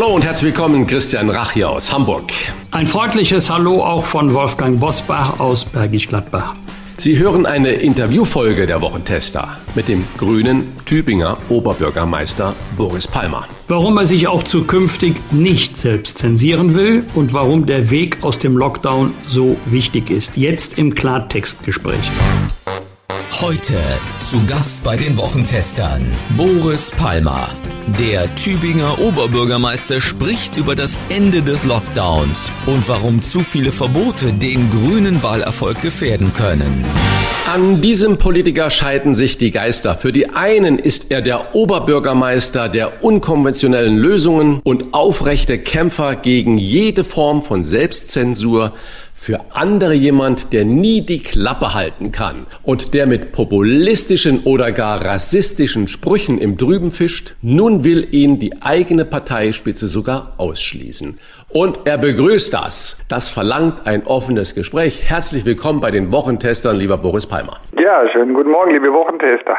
Hallo und herzlich willkommen, Christian Rach hier aus Hamburg. Ein freundliches Hallo auch von Wolfgang Bosbach aus Bergisch Gladbach. Sie hören eine Interviewfolge der Wochentester mit dem grünen Tübinger Oberbürgermeister Boris Palmer. Warum er sich auch zukünftig nicht selbst zensieren will und warum der Weg aus dem Lockdown so wichtig ist. Jetzt im Klartextgespräch. Heute zu Gast bei den Wochentestern Boris Palmer. Der Tübinger Oberbürgermeister spricht über das Ende des Lockdowns und warum zu viele Verbote den grünen Wahlerfolg gefährden können. An diesem Politiker scheiden sich die Geister. Für die einen ist er der Oberbürgermeister der unkonventionellen Lösungen und aufrechte Kämpfer gegen jede Form von Selbstzensur für andere jemand, der nie die Klappe halten kann und der mit populistischen oder gar rassistischen Sprüchen im Drüben fischt, nun will ihn die eigene Parteispitze sogar ausschließen. Und er begrüßt das. Das verlangt ein offenes Gespräch. Herzlich willkommen bei den Wochentestern, lieber Boris Palmer. Ja, schönen guten Morgen, liebe Wochentester.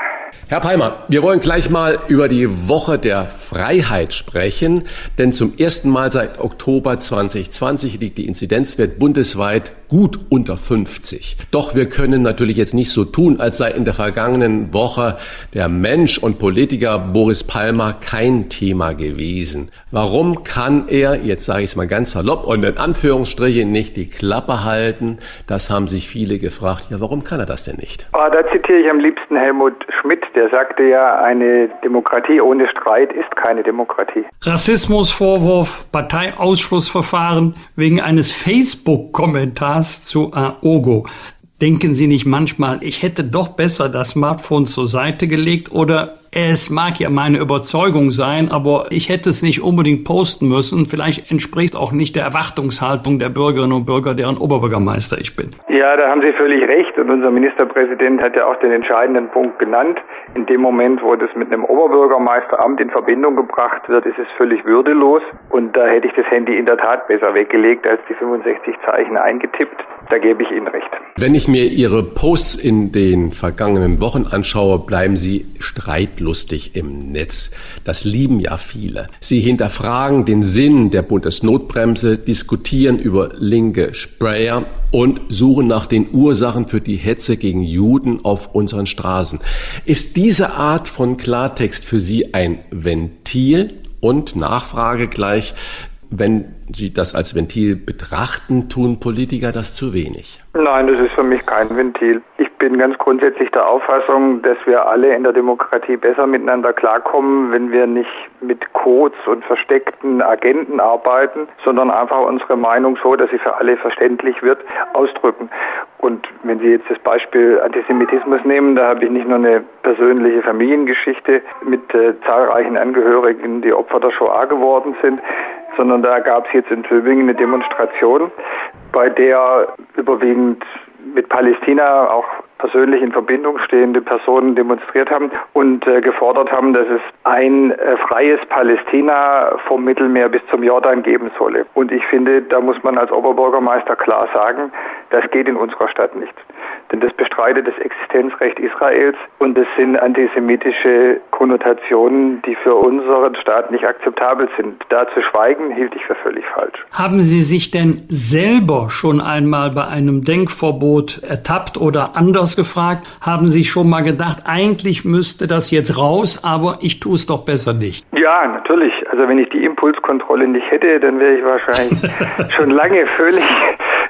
Herr Palmer, wir wollen gleich mal über die Woche der Freiheit sprechen, denn zum ersten Mal seit Oktober 2020 liegt die Inzidenzwert bundesweit gut unter 50. Doch wir können natürlich jetzt nicht so tun, als sei in der vergangenen Woche der Mensch und Politiker Boris Palmer kein Thema gewesen. Warum kann er, jetzt sage ich es mal ganz salopp und in Anführungsstrichen, nicht die Klappe halten? Das haben sich viele gefragt. Ja, warum kann er das denn nicht? Ah, da zitiere ich am liebsten Helmut Schmidt, der sagte ja, eine Demokratie ohne Streit ist keine Demokratie. Rassismusvorwurf, Parteiausschlussverfahren wegen eines Facebook-Kommentars zu AOGO. Denken Sie nicht manchmal, ich hätte doch besser das Smartphone zur Seite gelegt oder es mag ja meine Überzeugung sein, aber ich hätte es nicht unbedingt posten müssen. Vielleicht entspricht auch nicht der Erwartungshaltung der Bürgerinnen und Bürger, deren Oberbürgermeister ich bin. Ja, da haben Sie völlig recht. Und unser Ministerpräsident hat ja auch den entscheidenden Punkt genannt. In dem Moment, wo das mit einem Oberbürgermeisteramt in Verbindung gebracht wird, ist es völlig würdelos. Und da hätte ich das Handy in der Tat besser weggelegt als die 65 Zeichen eingetippt. Da gebe ich Ihnen recht. Wenn ich mir Ihre Posts in den vergangenen Wochen anschaue, bleiben Sie streitlustig im Netz. Das lieben ja viele. Sie hinterfragen den Sinn der Bundesnotbremse, diskutieren über linke Sprayer und suchen nach den Ursachen für die Hetze gegen Juden auf unseren Straßen. Ist diese Art von Klartext für Sie ein Ventil? Und Nachfrage gleich, wenn Sie das als Ventil betrachten, tun Politiker das zu wenig? Nein, das ist für mich kein Ventil. Ich bin ganz grundsätzlich der Auffassung, dass wir alle in der Demokratie besser miteinander klarkommen, wenn wir nicht mit Codes und versteckten Agenten arbeiten, sondern einfach unsere Meinung so, dass sie für alle verständlich wird, ausdrücken. Und wenn Sie jetzt das Beispiel Antisemitismus nehmen, da habe ich nicht nur eine persönliche Familiengeschichte mit äh, zahlreichen Angehörigen, die Opfer der Shoah geworden sind, sondern da gab es jetzt in Tübingen eine Demonstration, bei der überwiegend mit Palästina auch persönlich in Verbindung stehende Personen demonstriert haben und äh, gefordert haben, dass es ein äh, freies Palästina vom Mittelmeer bis zum Jordan geben solle. Und ich finde, da muss man als Oberbürgermeister klar sagen, das geht in unserer Stadt nicht. Denn das bestreitet das Existenzrecht Israels und das sind antisemitische Konnotationen, die für unseren Staat nicht akzeptabel sind. Da zu schweigen, hielt ich für völlig falsch. Haben Sie sich denn selber schon einmal bei einem Denkverbot ertappt oder anders gefragt? Haben Sie schon mal gedacht, eigentlich müsste das jetzt raus, aber ich tue es doch besser nicht? Ja, natürlich. Also wenn ich die Impulskontrolle nicht hätte, dann wäre ich wahrscheinlich schon lange völlig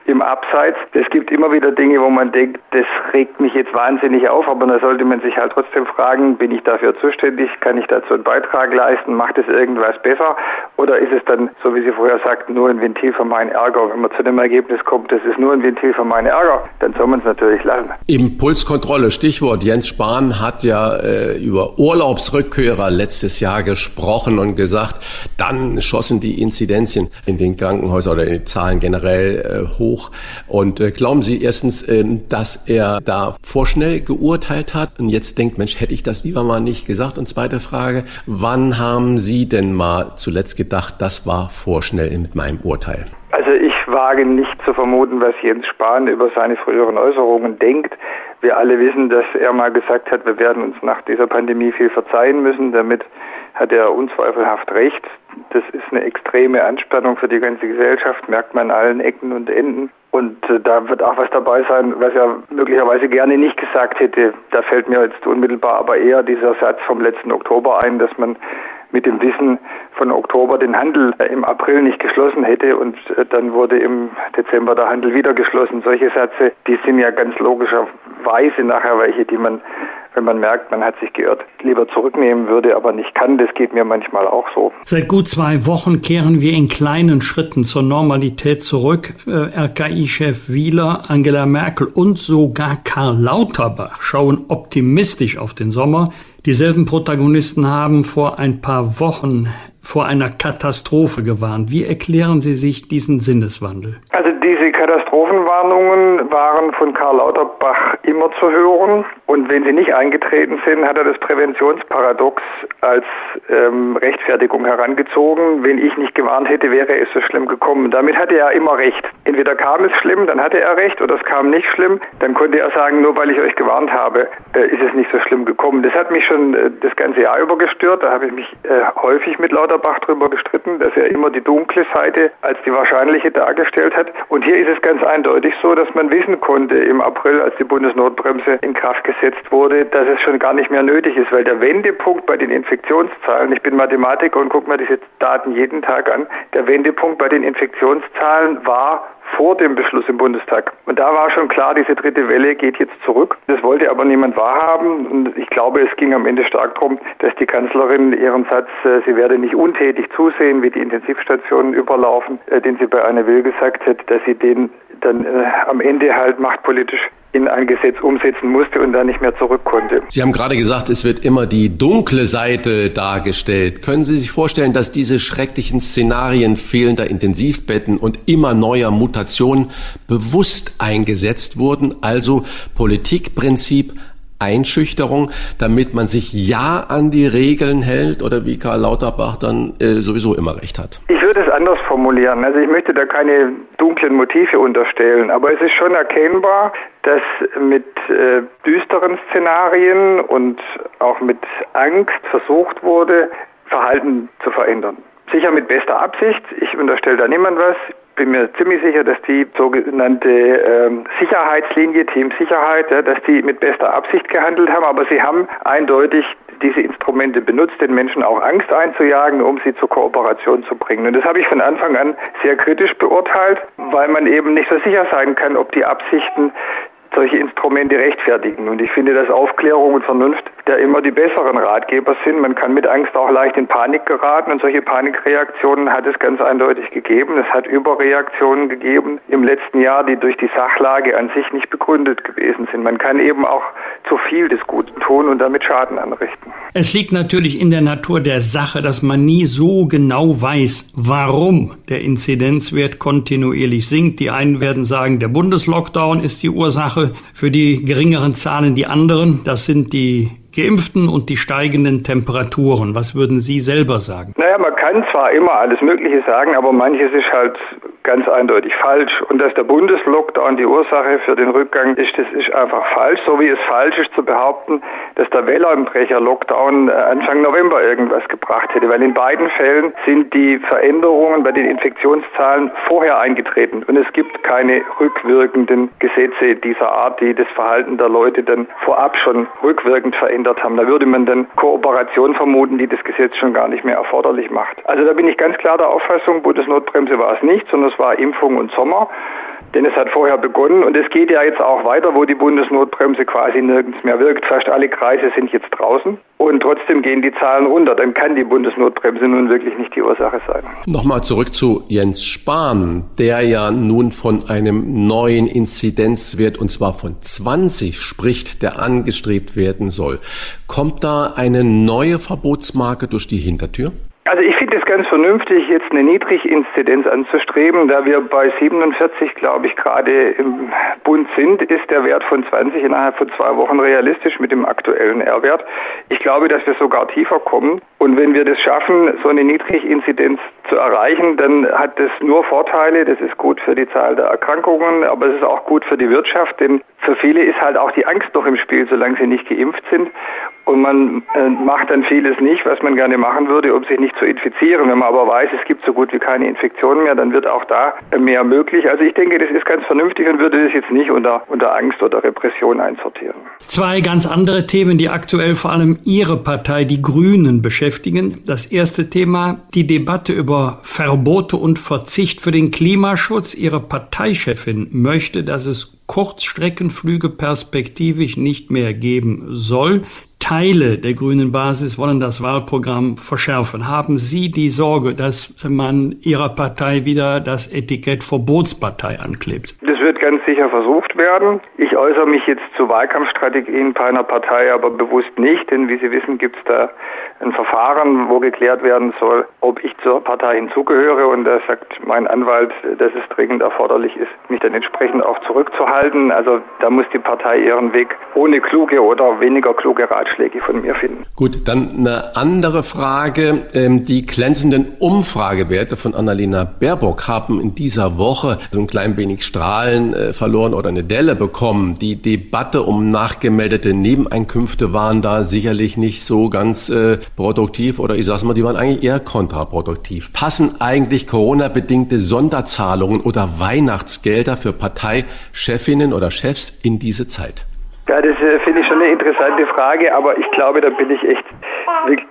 im Abseits. Es gibt immer wieder Dinge, wo man denkt, das regt mich jetzt wahnsinnig auf, aber da sollte man sich halt trotzdem fragen, bin ich dafür zuständig? Kann ich dazu einen Beitrag leisten? Macht es irgendwas besser? Oder ist es dann, so wie Sie vorher sagten, nur ein Ventil für meinen Ärger? Wenn man zu dem Ergebnis kommt, das ist nur ein Ventil für meinen Ärger, dann soll man es natürlich lassen. Impulskontrolle, Stichwort. Jens Spahn hat ja äh, über Urlaubsrückkehrer letztes Jahr gesprochen und gesagt, dann schossen die Inzidenzien in den Krankenhäusern oder in den Zahlen generell äh, hoch. Und äh, glauben Sie erstens, äh, dass er da vorschnell geurteilt hat und jetzt denkt, Mensch, hätte ich das lieber mal nicht gesagt? Und zweite Frage, wann haben Sie denn mal zuletzt gedacht, das war vorschnell mit meinem Urteil? Also ich wage nicht zu vermuten, was Jens Spahn über seine früheren Äußerungen denkt. Wir alle wissen, dass er mal gesagt hat, wir werden uns nach dieser Pandemie viel verzeihen müssen. Damit hat er unzweifelhaft recht. Das ist eine extreme Anspannung für die ganze Gesellschaft, merkt man an allen Ecken und Enden. Und äh, da wird auch was dabei sein, was er möglicherweise gerne nicht gesagt hätte. Da fällt mir jetzt unmittelbar aber eher dieser Satz vom letzten Oktober ein, dass man mit dem Wissen von Oktober den Handel im April nicht geschlossen hätte und äh, dann wurde im Dezember der Handel wieder geschlossen. Solche Sätze, die sind ja ganz logischerweise nachher welche, die man wenn man merkt, man hat sich geirrt, lieber zurücknehmen würde, aber nicht kann. Das geht mir manchmal auch so. Seit gut zwei Wochen kehren wir in kleinen Schritten zur Normalität zurück. Äh, RKI-Chef Wieler, Angela Merkel und sogar Karl Lauterbach schauen optimistisch auf den Sommer. Dieselben Protagonisten haben vor ein paar Wochen vor einer Katastrophe gewarnt. Wie erklären Sie sich diesen Sinneswandel? Also diese Katastrophenwarnungen waren von Karl Lauterbach immer zu hören. Und wenn sie nicht eingetreten sind, hat er das Präventionsparadox als ähm, Rechtfertigung herangezogen. Wenn ich nicht gewarnt hätte, wäre es so schlimm gekommen. Damit hatte er immer recht. Entweder kam es schlimm, dann hatte er recht, oder es kam nicht schlimm. Dann konnte er sagen, nur weil ich euch gewarnt habe, äh, ist es nicht so schlimm gekommen. Das hat mich schon äh, das ganze Jahr über gestört. Da habe ich mich äh, häufig mit Lauterbach darüber gestritten, dass er immer die dunkle Seite als die wahrscheinliche dargestellt hat. Und hier ist es ganz eindeutig so, dass man wissen konnte im April, als die Bundesnotbremse in Kraft gesetzt wurde, dass es schon gar nicht mehr nötig ist, weil der Wendepunkt bei den Infektionszahlen, ich bin Mathematiker und gucke mir diese Daten jeden Tag an, der Wendepunkt bei den Infektionszahlen war vor dem Beschluss im Bundestag. Und da war schon klar, diese dritte Welle geht jetzt zurück. Das wollte aber niemand wahrhaben. Und ich glaube, es ging am Ende stark darum, dass die Kanzlerin ihren Satz, äh, sie werde nicht untätig zusehen, wie die Intensivstationen überlaufen, äh, den sie bei Anne Will gesagt hat, dass sie den dann äh, am Ende halt machtpolitisch in ein Gesetz umsetzen musste und dann nicht mehr zurück konnte. Sie haben gerade gesagt, es wird immer die dunkle Seite dargestellt. Können Sie sich vorstellen, dass diese schrecklichen Szenarien fehlender Intensivbetten und immer neuer Mutationen bewusst eingesetzt wurden? Also Politikprinzip Einschüchterung, damit man sich ja an die Regeln hält oder wie Karl Lauterbach dann äh, sowieso immer recht hat? Ich würde es anders formulieren. Also ich möchte da keine dunklen Motive unterstellen, aber es ist schon erkennbar, dass mit äh, düsteren Szenarien und auch mit Angst versucht wurde, Verhalten zu verändern. Sicher mit bester Absicht. Ich unterstelle da niemand was bin mir ziemlich sicher, dass die sogenannte ähm, Sicherheitslinie, Team Sicherheit, ja, dass die mit bester Absicht gehandelt haben, aber sie haben eindeutig diese Instrumente benutzt, den Menschen auch Angst einzujagen, um sie zur Kooperation zu bringen. Und das habe ich von Anfang an sehr kritisch beurteilt, weil man eben nicht so sicher sein kann, ob die Absichten solche Instrumente rechtfertigen. Und ich finde, dass Aufklärung und Vernunft da immer die besseren Ratgeber sind. Man kann mit Angst auch leicht in Panik geraten und solche Panikreaktionen hat es ganz eindeutig gegeben. Es hat Überreaktionen gegeben im letzten Jahr, die durch die Sachlage an sich nicht begründet gewesen sind. Man kann eben auch zu viel des Guten tun und damit Schaden anrichten. Es liegt natürlich in der Natur der Sache, dass man nie so genau weiß, warum der Inzidenzwert kontinuierlich sinkt. Die einen werden sagen, der Bundeslockdown ist die Ursache für die geringeren Zahlen. Die anderen, das sind die Geimpften und die steigenden Temperaturen. Was würden Sie selber sagen? Naja, man kann zwar immer alles Mögliche sagen, aber manches ist halt ganz eindeutig falsch. Und dass der Bundeslockdown die Ursache für den Rückgang ist, das ist einfach falsch. So wie es falsch ist zu behaupten, dass der Wellenbrecher-Lockdown äh, Anfang November irgendwas gebracht hätte. Weil in beiden Fällen sind die Veränderungen bei den Infektionszahlen vorher eingetreten. Und es gibt keine rückwirkenden Gesetze dieser Art, die das Verhalten der Leute dann vorab schon rückwirkend verändert haben. Da würde man dann Kooperation vermuten, die das Gesetz schon gar nicht mehr erforderlich macht. Also da bin ich ganz klar der Auffassung, Bundesnotbremse war es nicht, sondern es war Impfung und Sommer. Denn es hat vorher begonnen und es geht ja jetzt auch weiter, wo die Bundesnotbremse quasi nirgends mehr wirkt. Fast alle Kreise sind jetzt draußen und trotzdem gehen die Zahlen runter. Dann kann die Bundesnotbremse nun wirklich nicht die Ursache sein. Nochmal zurück zu Jens Spahn, der ja nun von einem neuen Inzidenzwert und zwar von 20 spricht, der angestrebt werden soll. Kommt da eine neue Verbotsmarke durch die Hintertür? Also ich finde es ganz vernünftig, jetzt eine Niedriginzidenz anzustreben. Da wir bei 47, glaube ich, gerade im Bund sind, ist der Wert von 20 innerhalb von zwei Wochen realistisch mit dem aktuellen R-Wert. Ich glaube, dass wir sogar tiefer kommen. Und wenn wir das schaffen, so eine Niedriginzidenz zu erreichen, dann hat das nur Vorteile. Das ist gut für die Zahl der Erkrankungen, aber es ist auch gut für die Wirtschaft, denn für viele ist halt auch die Angst noch im Spiel, solange sie nicht geimpft sind. Und man äh, macht dann vieles nicht, was man gerne machen würde, um sich nicht zu infizieren. Wenn man aber weiß, es gibt so gut wie keine Infektionen mehr, dann wird auch da mehr möglich. Also ich denke, das ist ganz vernünftig und würde das jetzt nicht unter, unter Angst oder Repression einsortieren. Zwei ganz andere Themen, die aktuell vor allem Ihre Partei, die Grünen, beschäftigen. Das erste Thema, die Debatte über Verbote und Verzicht für den Klimaschutz. Ihre Parteichefin möchte, dass es Kurzstreckenflüge perspektivisch nicht mehr geben soll. Teile der grünen Basis wollen das Wahlprogramm verschärfen. Haben Sie die Sorge, dass man Ihrer Partei wieder das Etikett Verbotspartei anklebt? Das wird ganz sicher versucht werden. Ich äußere mich jetzt zu Wahlkampfstrategien bei einer Partei aber bewusst nicht, denn wie Sie wissen, gibt es da ein Verfahren, wo geklärt werden soll, ob ich zur Partei hinzugehöre. Und da sagt mein Anwalt, dass es dringend erforderlich ist, mich dann entsprechend auch zurückzuhalten. Also da muss die Partei ihren Weg ohne kluge oder weniger kluge Ratschläge von mir finden. Gut, dann eine andere Frage. Ähm, die glänzenden Umfragewerte von Annalena Baerbock haben in dieser Woche so ein klein wenig Strahlen äh, verloren oder eine Delle bekommen. Die Debatte um nachgemeldete Nebeneinkünfte waren da sicherlich nicht so ganz äh, produktiv oder ich sag's mal, die waren eigentlich eher kontraproduktiv. Passen eigentlich Corona-bedingte Sonderzahlungen oder Weihnachtsgelder für Parteichefinnen oder Chefs in diese Zeit? Ja, das äh, finde ich schon eine interessante Frage, aber ich glaube, da bin ich echt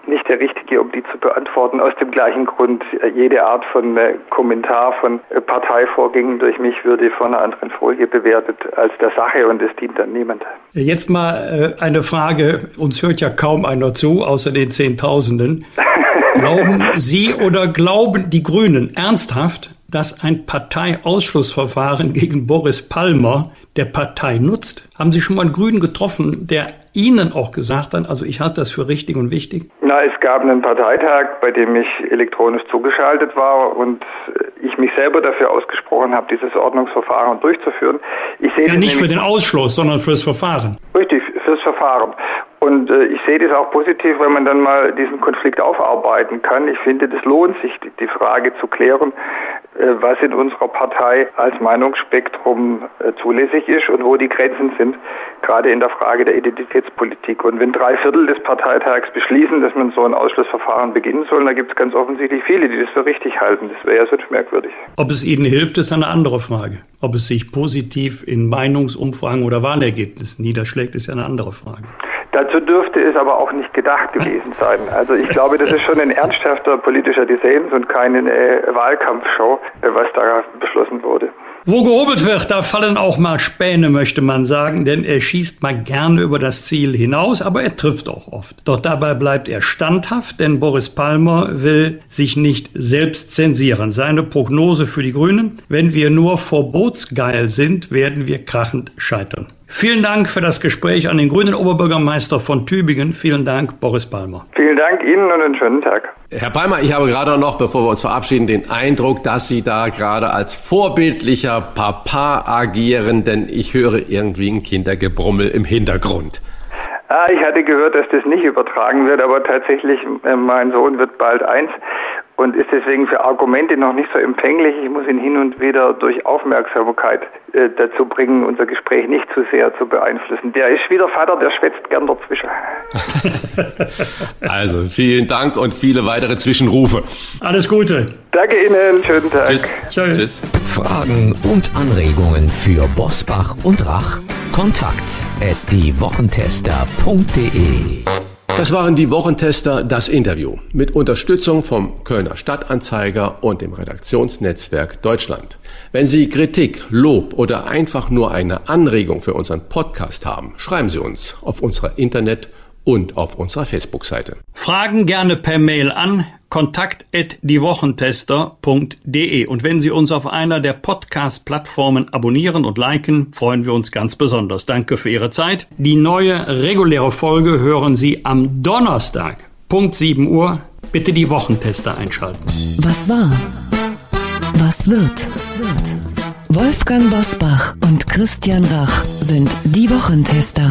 nicht der Richtige, um die zu beantworten. Aus dem gleichen Grund, äh, jede Art von äh, Kommentar von Parteivorgängen durch mich würde von einer anderen Folie bewertet als der Sache und es dient dann niemand. Jetzt mal eine Frage. Uns hört ja kaum einer zu, außer den Zehntausenden. Glauben Sie oder glauben die Grünen ernsthaft, dass ein Parteiausschlussverfahren gegen Boris Palmer der Partei nutzt? Haben Sie schon mal einen Grünen getroffen, der Ihnen auch gesagt hat, also ich halte das für richtig und wichtig? Na, es gab einen Parteitag, bei dem ich elektronisch zugeschaltet war und ich mich selber dafür ausgesprochen habe, dieses Ordnungsverfahren durchzuführen. Ich sehe ja, nicht für den Ausschluss, sondern fürs Verfahren. Richtig, fürs Verfahren. Und äh, ich sehe das auch positiv, wenn man dann mal diesen Konflikt aufarbeiten kann. Ich finde, das lohnt sich, die, Frage zu klären, was in unserer Partei als Meinungsspektrum äh, zulässig ist und wo die Grenzen sind, gerade in der Frage der Identitätspolitik. Und wenn drei Viertel des Parteitags beschließen, dass man so ein Ausschlussverfahren beginnen soll, dann gibt es ganz offensichtlich viele, die das für richtig halten. Das wäre ja sonst merkwürdig. Ob es Ihnen hilft, ist eine andere Frage. Ob es sich positiv in Meinungsumfragen oder Wahlergebnissen niederschlägt, ist ja eine andere Frage. Dazu dürfte es aber auch nicht gedacht gewesen sein. Also ich glaube, das ist schon ein ernsthafter politischer Dissens und keine äh, Wahlkampfshow, äh, was da beschlossen wurde. Wo gehobelt wird, da fallen auch mal Späne, möchte man sagen, denn er schießt mal gerne über das Ziel hinaus, aber er trifft auch oft. Doch dabei bleibt er standhaft, denn Boris Palmer will sich nicht selbst zensieren. Seine Prognose für die Grünen, wenn wir nur verbotsgeil sind, werden wir krachend scheitern. Vielen Dank für das Gespräch an den grünen Oberbürgermeister von Tübingen. Vielen Dank, Boris Palmer. Vielen Dank Ihnen und einen schönen Tag. Herr Palmer, ich habe gerade noch, bevor wir uns verabschieden, den Eindruck, dass Sie da gerade als vorbildlicher Papa agieren, denn ich höre irgendwie ein Kindergebrummel im Hintergrund. Ah, ich hatte gehört, dass das nicht übertragen wird, aber tatsächlich, äh, mein Sohn wird bald eins und ist deswegen für Argumente noch nicht so empfänglich. Ich muss ihn hin und wieder durch Aufmerksamkeit äh, dazu bringen, unser Gespräch nicht zu sehr zu beeinflussen. Der ist wieder Vater, der schwätzt gern dazwischen. also vielen Dank und viele weitere Zwischenrufe. Alles Gute. Danke Ihnen, schönen Tag. Tschüss. Tschüss. Fragen und Anregungen für Bosbach und Rach? Kontakt at diewochentester.de das waren die Wochentester, das Interview mit Unterstützung vom Kölner Stadtanzeiger und dem Redaktionsnetzwerk Deutschland. Wenn Sie Kritik, Lob oder einfach nur eine Anregung für unseren Podcast haben, schreiben Sie uns auf unserer Internet- und auf unserer Facebook-Seite. Fragen gerne per Mail an kontakt@diewochentester.de und wenn Sie uns auf einer der Podcast-Plattformen abonnieren und liken, freuen wir uns ganz besonders. Danke für Ihre Zeit. Die neue reguläre Folge hören Sie am Donnerstag, Punkt 7 Uhr Bitte die Wochentester einschalten. Was war? Was wird? Wolfgang Bosbach und Christian Rach sind die Wochentester.